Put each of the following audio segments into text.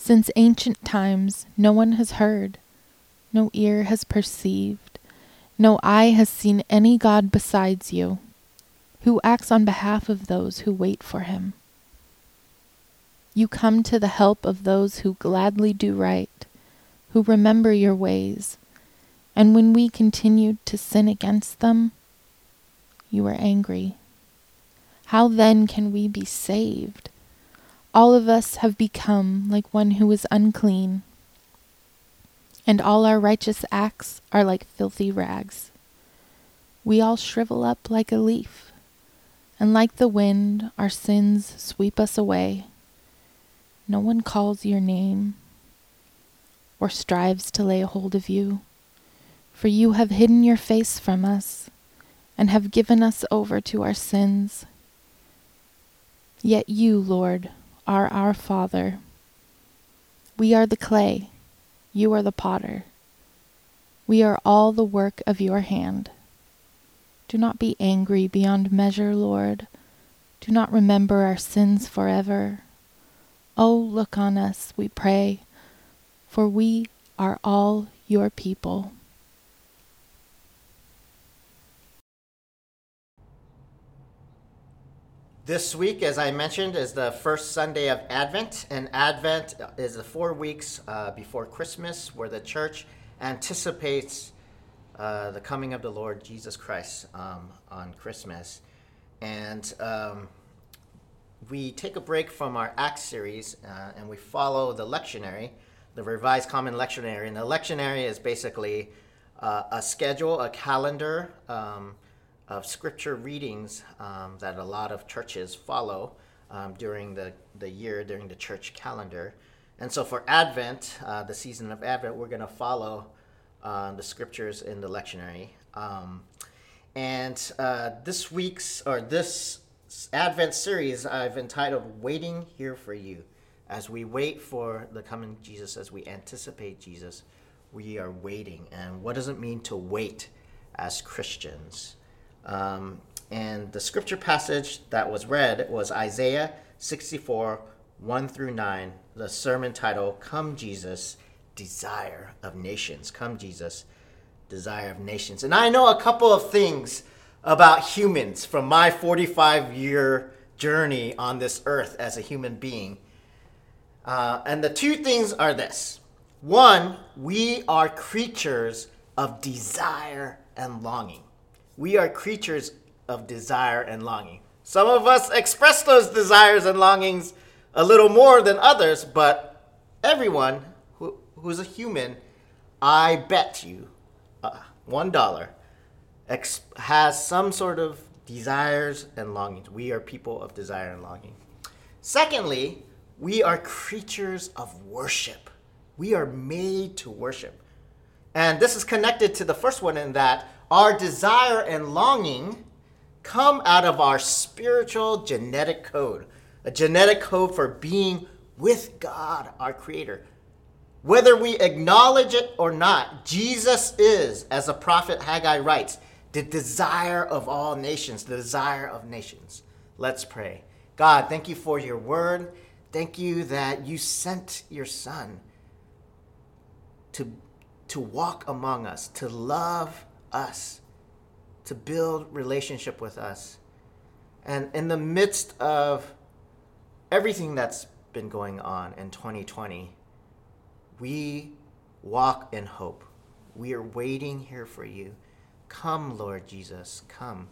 Since ancient times, no one has heard, no ear has perceived, no eye has seen any God besides you, who acts on behalf of those who wait for him. You come to the help of those who gladly do right, who remember your ways, and when we continued to sin against them, you were angry. How then can we be saved? All of us have become like one who is unclean, and all our righteous acts are like filthy rags. We all shrivel up like a leaf, and like the wind, our sins sweep us away. No one calls your name or strives to lay hold of you, for you have hidden your face from us and have given us over to our sins. Yet you, Lord, are our Father. We are the clay, you are the potter. We are all the work of your hand. Do not be angry beyond measure, Lord. Do not remember our sins forever. Oh, look on us, we pray, for we are all your people. This week, as I mentioned, is the first Sunday of Advent, and Advent is the four weeks uh, before Christmas where the church anticipates uh, the coming of the Lord Jesus Christ um, on Christmas. And um, we take a break from our Acts series uh, and we follow the lectionary, the Revised Common Lectionary. And the lectionary is basically uh, a schedule, a calendar. Um, of scripture readings um, that a lot of churches follow um, during the, the year, during the church calendar. And so for Advent, uh, the season of Advent, we're going to follow uh, the scriptures in the lectionary. Um, and uh, this week's, or this Advent series, I've entitled Waiting Here for You. As we wait for the coming Jesus, as we anticipate Jesus, we are waiting. And what does it mean to wait as Christians? Um, and the scripture passage that was read was Isaiah 64, 1 through 9, the sermon title, Come Jesus, Desire of Nations. Come Jesus, Desire of Nations. And I know a couple of things about humans from my 45 year journey on this earth as a human being. Uh, and the two things are this one, we are creatures of desire and longing. We are creatures of desire and longing. Some of us express those desires and longings a little more than others, but everyone who, who's a human, I bet you, uh, one dollar, ex- has some sort of desires and longings. We are people of desire and longing. Secondly, we are creatures of worship. We are made to worship. And this is connected to the first one in that our desire and longing come out of our spiritual genetic code, a genetic code for being with God, our Creator. Whether we acknowledge it or not, Jesus is, as the prophet Haggai writes, the desire of all nations, the desire of nations. Let's pray. God, thank you for your word. Thank you that you sent your son to, to walk among us, to love us, to build relationship with us. And in the midst of everything that's been going on in 2020, we walk in hope. We are waiting here for you. Come, Lord Jesus, come.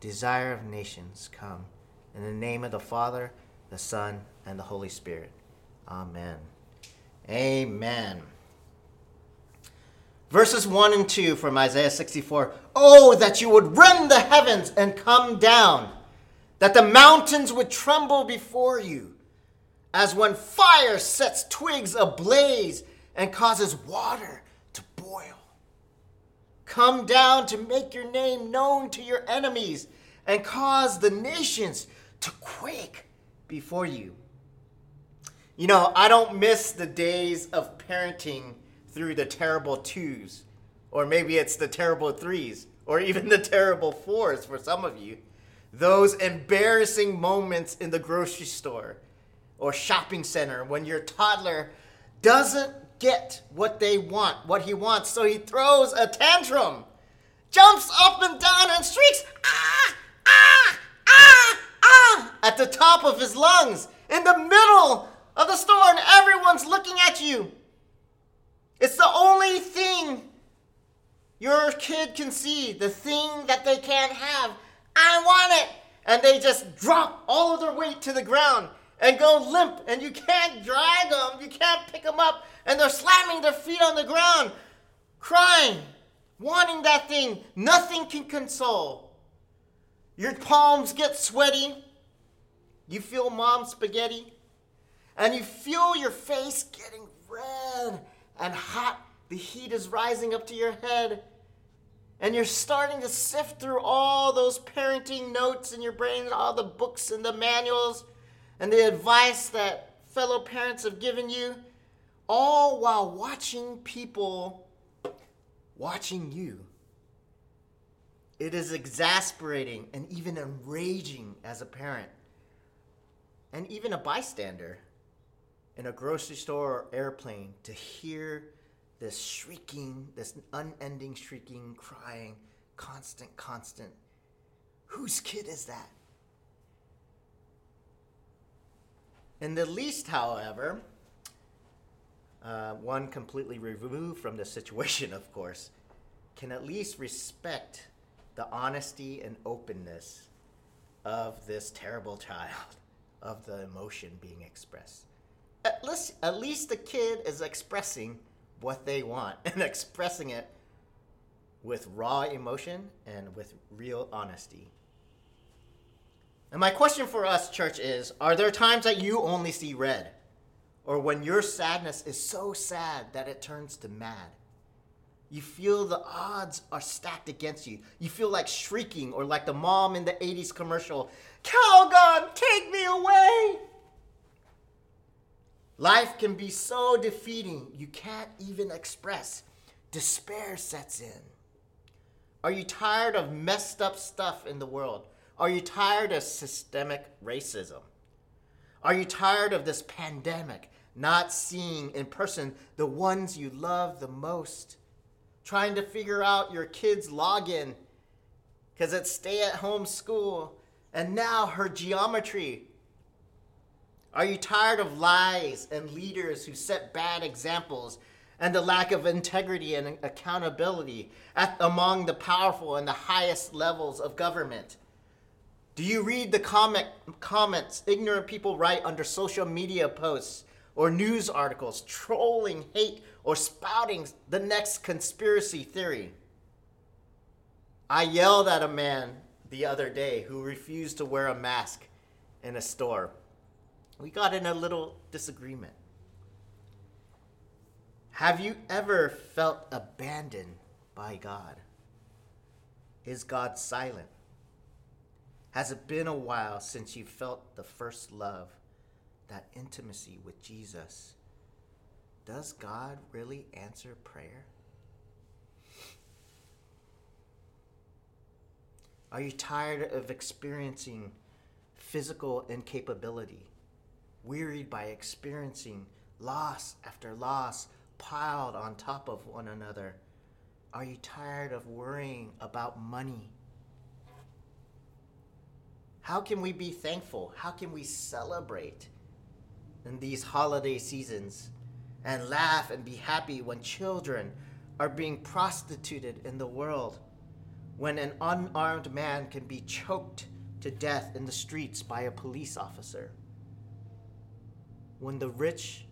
Desire of nations, come. In the name of the Father, the Son, and the Holy Spirit. Amen. Amen. Verses 1 and 2 from Isaiah 64 Oh, that you would rend the heavens and come down, that the mountains would tremble before you. as when fire sets twigs ablaze and causes water to boil. Come down to make your name known to your enemies and cause the nations to quake before you. You know, I don't miss the days of parenting through the terrible twos, or maybe it's the terrible threes, or even the terrible fours for some of you. Those embarrassing moments in the grocery store or shopping center when your toddler doesn't get what they want, what he wants, so he throws a tantrum, jumps up and down and shrieks, ah, ah, ah, ah, at the top of his lungs in the middle of the store, and everyone's looking at you. It's the only thing your kid can see, the thing that they can't have. I want it. And they just drop all of their weight to the ground and go limp, and you can't drag them, you can't pick them up, and they're slamming their feet on the ground, crying, wanting that thing. Nothing can console. Your palms get sweaty. You feel mom's spaghetti. And you feel your face getting red and hot. The heat is rising up to your head. And you're starting to sift through all those parenting notes in your brain, all the books and the manuals and the advice that fellow parents have given you, all while watching people watching you. It is exasperating and even enraging as a parent, and even a bystander in a grocery store or airplane to hear this shrieking, this unending shrieking, crying, constant, constant. Whose kid is that? In the least, however, uh, one completely removed from the situation, of course, can at least respect the honesty and openness of this terrible child, of the emotion being expressed. At least, at least the kid is expressing what they want and expressing it with raw emotion and with real honesty. And my question for us, church, is Are there times that you only see red? Or when your sadness is so sad that it turns to mad? You feel the odds are stacked against you. You feel like shrieking, or like the mom in the 80s commercial Calgon, take me away! Life can be so defeating, you can't even express. Despair sets in. Are you tired of messed up stuff in the world? Are you tired of systemic racism? Are you tired of this pandemic, not seeing in person the ones you love the most? Trying to figure out your kid's login because it's stay at home school and now her geometry. Are you tired of lies and leaders who set bad examples and the lack of integrity and accountability at, among the powerful and the highest levels of government? Do you read the comment, comments ignorant people write under social media posts or news articles, trolling hate or spouting the next conspiracy theory? I yelled at a man the other day who refused to wear a mask in a store. We got in a little disagreement. Have you ever felt abandoned by God? Is God silent? Has it been a while since you felt the first love, that intimacy with Jesus? Does God really answer prayer? Are you tired of experiencing physical incapability, wearied by experiencing loss after loss piled on top of one another? Are you tired of worrying about money? How can we be thankful? How can we celebrate in these holiday seasons and laugh and be happy when children are being prostituted in the world? When an unarmed man can be choked to death in the streets by a police officer? When the rich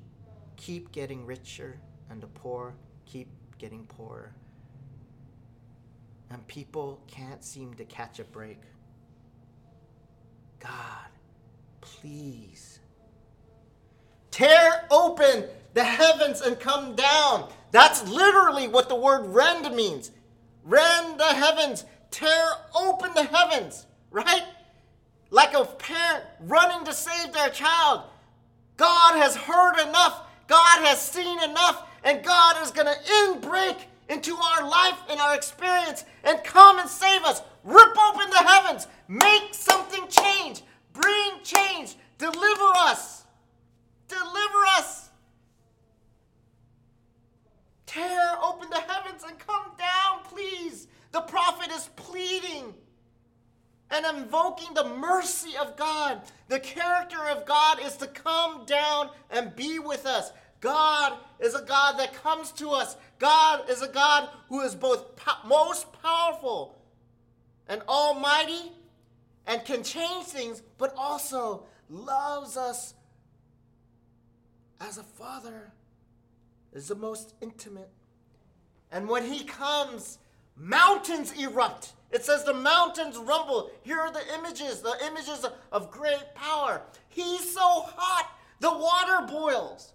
keep getting richer and the poor keep getting poorer? And people can't seem to catch a break. God, please tear open the heavens and come down. That's literally what the word rend means. Rend the heavens, tear open the heavens, right? Like a parent running to save their child. God has heard enough, God has seen enough, and God is going to in break into our life and our experience and come and save us. Rip open the heavens, make something change, bring change, deliver us. Deliver us. Tear open the heavens and come down, please. The prophet is pleading and invoking the mercy of God. The character of God is to come down and be with us. God is a God that comes to us. God is a God who is both po- most powerful and almighty and can change things, but also loves us as a father is the most intimate. And when he comes, mountains erupt. It says the mountains rumble. Here are the images, the images of great power. He's so hot, the water boils.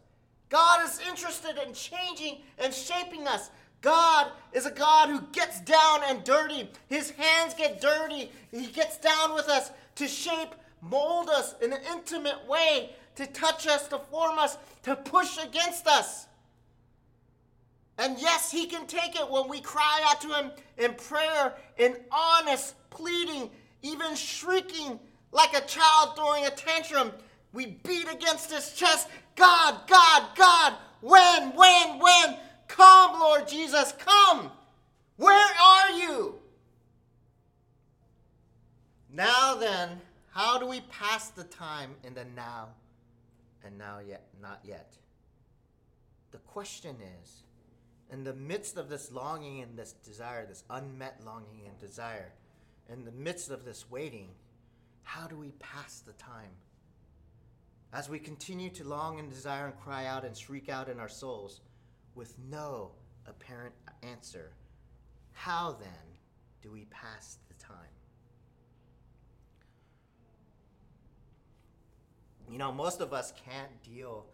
God is interested in changing and shaping us. God is a God who gets down and dirty. His hands get dirty. He gets down with us to shape, mold us in an intimate way, to touch us, to form us, to push against us. And yes, He can take it when we cry out to Him in prayer, in honest pleading, even shrieking like a child throwing a tantrum. We beat against His chest God, God, God, when, when, when? Come, Lord Jesus, come. Where are you? Now then, how do we pass the time in the now and now yet not yet? The question is, in the midst of this longing and this desire, this unmet longing and desire, in the midst of this waiting, how do we pass the time? As we continue to long and desire and cry out and shriek out in our souls with no apparent answer, how then do we pass the time? You know, most of us can't deal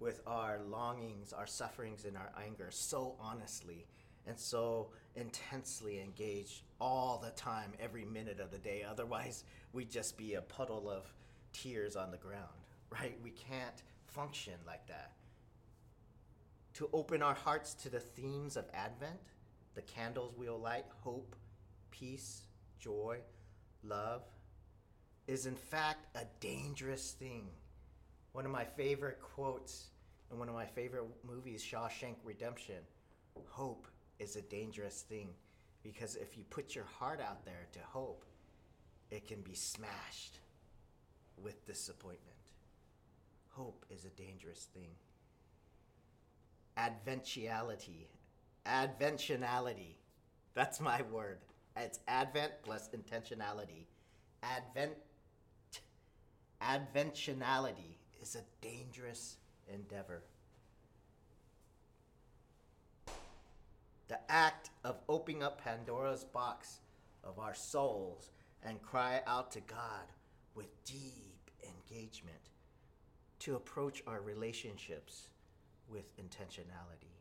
with our longings, our sufferings, and our anger so honestly and so intensely engaged all the time, every minute of the day. Otherwise, we'd just be a puddle of tears on the ground, right? We can't function like that. To open our hearts to the themes of Advent, the candles we'll light, hope, peace, joy, love, is in fact a dangerous thing. One of my favorite quotes in one of my favorite movies, Shawshank Redemption hope is a dangerous thing because if you put your heart out there to hope, it can be smashed with disappointment. Hope is a dangerous thing. Adventiality. Adventionality. That's my word. It's advent plus intentionality. Advent adventionality is a dangerous endeavor. The act of opening up Pandora's box of our souls and cry out to God with deep engagement to approach our relationships with intentionality,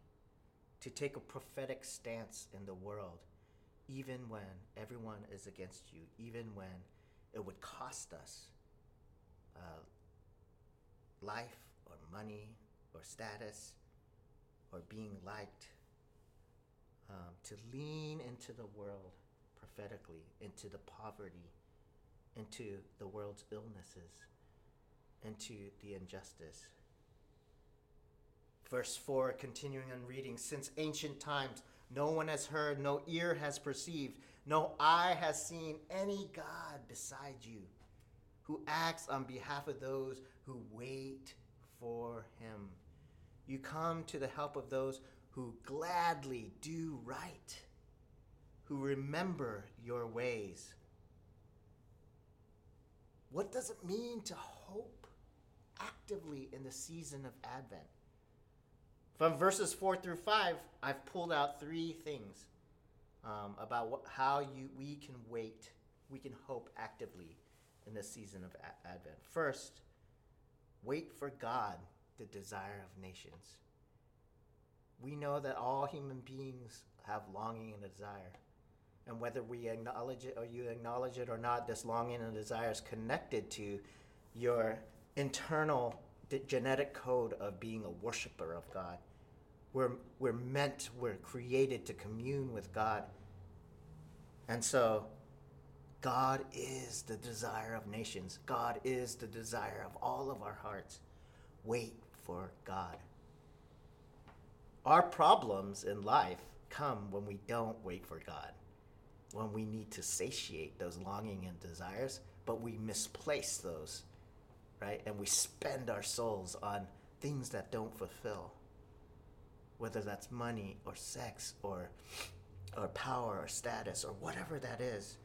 to take a prophetic stance in the world, even when everyone is against you, even when it would cost us uh, life or money or status or being liked. Um, to lean into the world prophetically, into the poverty, into the world's illnesses, into the injustice. Verse 4, continuing on reading, since ancient times, no one has heard, no ear has perceived, no eye has seen any God beside you who acts on behalf of those who wait for him. You come to the help of those who gladly do right, who remember your ways. What does it mean to hope actively in the season of Advent? From verses 4 through 5, I've pulled out three things um, about how you, we can wait, we can hope actively in the season of Advent. First, wait for God the desire of nations. We know that all human beings have longing and desire. And whether we acknowledge it or you acknowledge it or not, this longing and desire is connected to your internal genetic code of being a worshiper of God. We're, we're meant, we're created to commune with God. And so, God is the desire of nations. God is the desire of all of our hearts. Wait for God. Our problems in life come when we don't wait for God, when we need to satiate those longing and desires, but we misplace those right? And we spend our souls on things that don't fulfill, whether that's money or sex or, or power or status or whatever that is.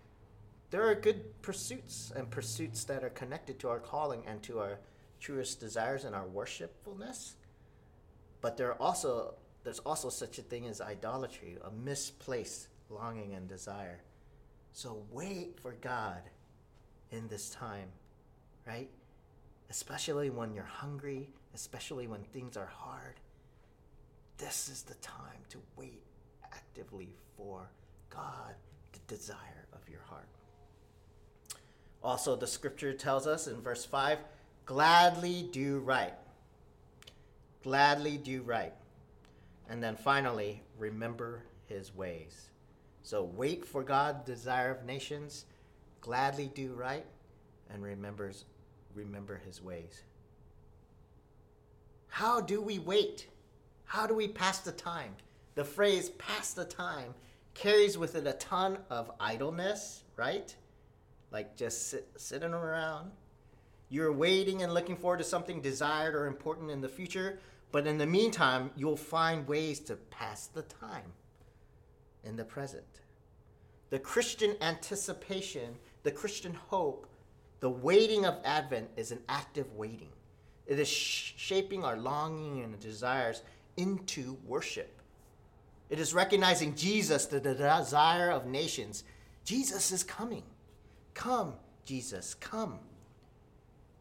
There are good pursuits and pursuits that are connected to our calling and to our truest desires and our worshipfulness. But there are also there's also such a thing as idolatry, a misplaced longing and desire. So wait for God in this time, right? especially when you're hungry, especially when things are hard. This is the time to wait actively for God, the desire of your heart. Also, the scripture tells us in verse 5 gladly do right. Gladly do right. And then finally, remember his ways. So wait for God, desire of nations, gladly do right, and remembers remember his ways. How do we wait? How do we pass the time? The phrase pass the time carries with it a ton of idleness, right? Like just sit, sitting around. You're waiting and looking forward to something desired or important in the future, but in the meantime, you'll find ways to pass the time in the present. The Christian anticipation, the Christian hope the waiting of Advent is an active waiting. It is sh- shaping our longing and desires into worship. It is recognizing Jesus, the desire of nations. Jesus is coming. Come, Jesus, come.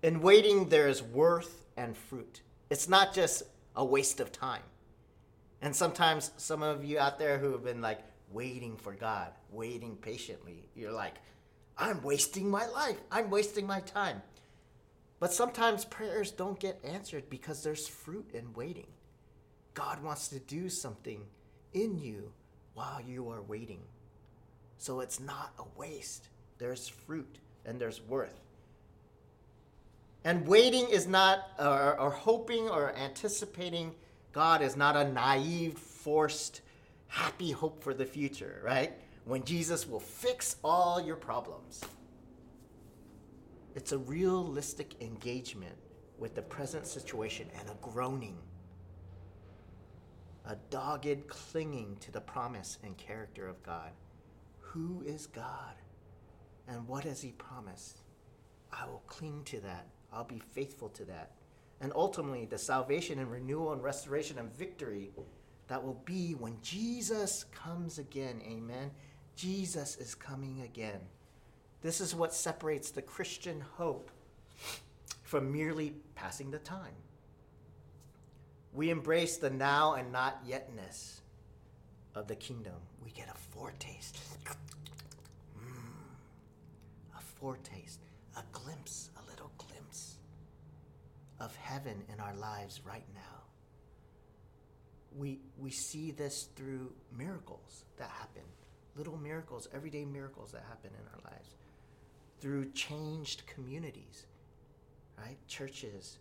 In waiting, there is worth and fruit. It's not just a waste of time. And sometimes some of you out there who have been like waiting for God, waiting patiently, you're like, I'm wasting my life. I'm wasting my time. But sometimes prayers don't get answered because there's fruit in waiting. God wants to do something in you while you are waiting. So it's not a waste. There's fruit and there's worth. And waiting is not, or, or hoping or anticipating God is not a naive, forced, happy hope for the future, right? when Jesus will fix all your problems. It's a realistic engagement with the present situation and a groaning, a dogged clinging to the promise and character of God. Who is God? And what has He promised? I will cling to that. I'll be faithful to that. And ultimately, the salvation and renewal and restoration and victory that will be when Jesus comes again. Amen. Jesus is coming again. This is what separates the Christian hope from merely passing the time. We embrace the now and not yetness of the kingdom. We get a foretaste. Foretaste, a glimpse, a little glimpse of heaven in our lives right now. We, we see this through miracles that happen little miracles, everyday miracles that happen in our lives through changed communities, right? Churches,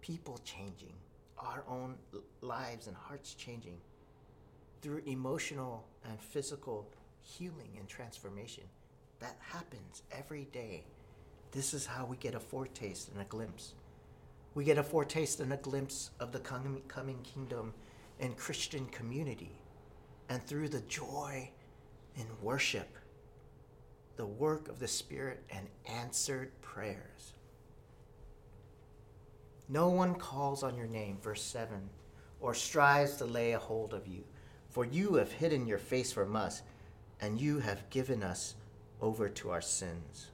people changing, our own lives and hearts changing through emotional and physical healing and transformation. That happens every day. This is how we get a foretaste and a glimpse. We get a foretaste and a glimpse of the coming kingdom and Christian community. And through the joy in worship, the work of the Spirit, and answered prayers. No one calls on your name, verse 7, or strives to lay a hold of you, for you have hidden your face from us, and you have given us over to our sins.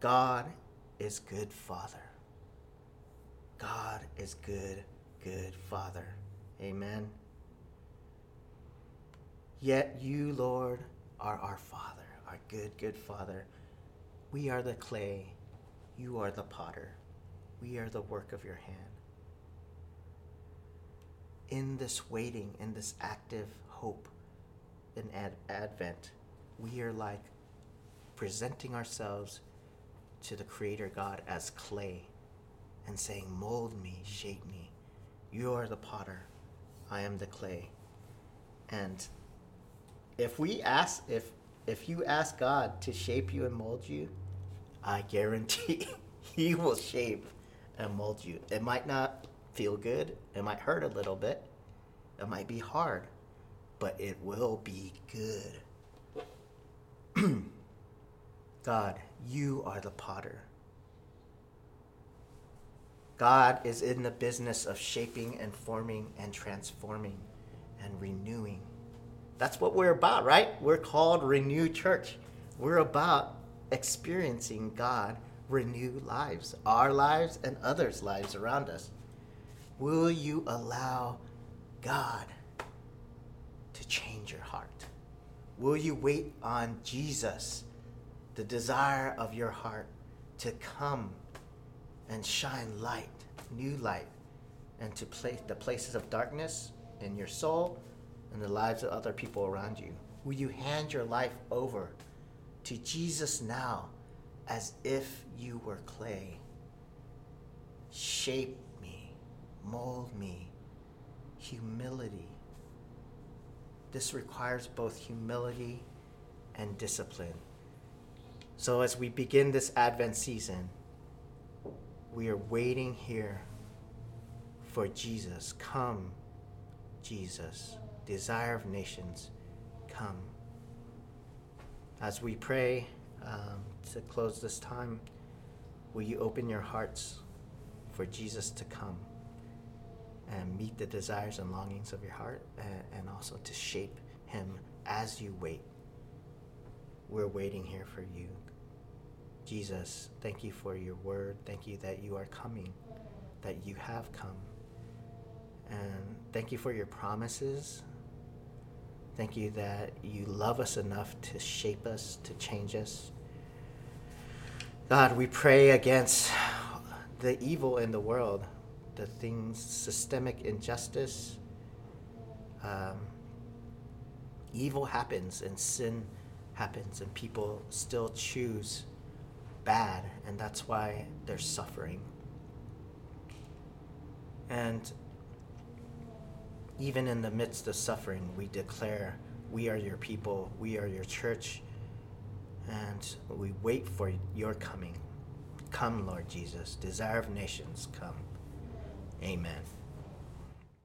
God is good Father. God is good, good Father. Amen. Yet you, Lord, are our Father, our good, good Father. We are the clay, you are the potter. We are the work of your hand. In this waiting, in this active hope in ad- Advent, we are like presenting ourselves to the Creator God as clay and saying, Mold me, shape me. You are the potter, I am the clay. And if we ask, if if you ask God to shape you and mold you, I guarantee He will shape and mold you. It might not feel good, it might hurt a little bit, it might be hard, but it will be good. God, you are the potter. God is in the business of shaping and forming and transforming and renewing. That's what we're about, right? We're called Renew Church. We're about experiencing God renew lives, our lives and others' lives around us. Will you allow God change your heart? Will you wait on Jesus, the desire of your heart, to come and shine light, new light, and to place the places of darkness in your soul and the lives of other people around you? Will you hand your life over to Jesus now as if you were clay? Shape me, mold me, humility. This requires both humility and discipline. So, as we begin this Advent season, we are waiting here for Jesus. Come, Jesus, desire of nations, come. As we pray um, to close this time, will you open your hearts for Jesus to come and meet the desires and longings of your heart and, and also to shape him as you wait? We're waiting here for you. Jesus, thank you for your word. Thank you that you are coming, that you have come. And thank you for your promises. Thank you that you love us enough to shape us, to change us. God, we pray against the evil in the world, the things, systemic injustice. Um, evil happens and sin happens, and people still choose bad, and that's why they're suffering. And even in the midst of suffering, we declare, We are your people, we are your church, and we wait for your coming. Come, Lord Jesus, desire of nations, come. Amen.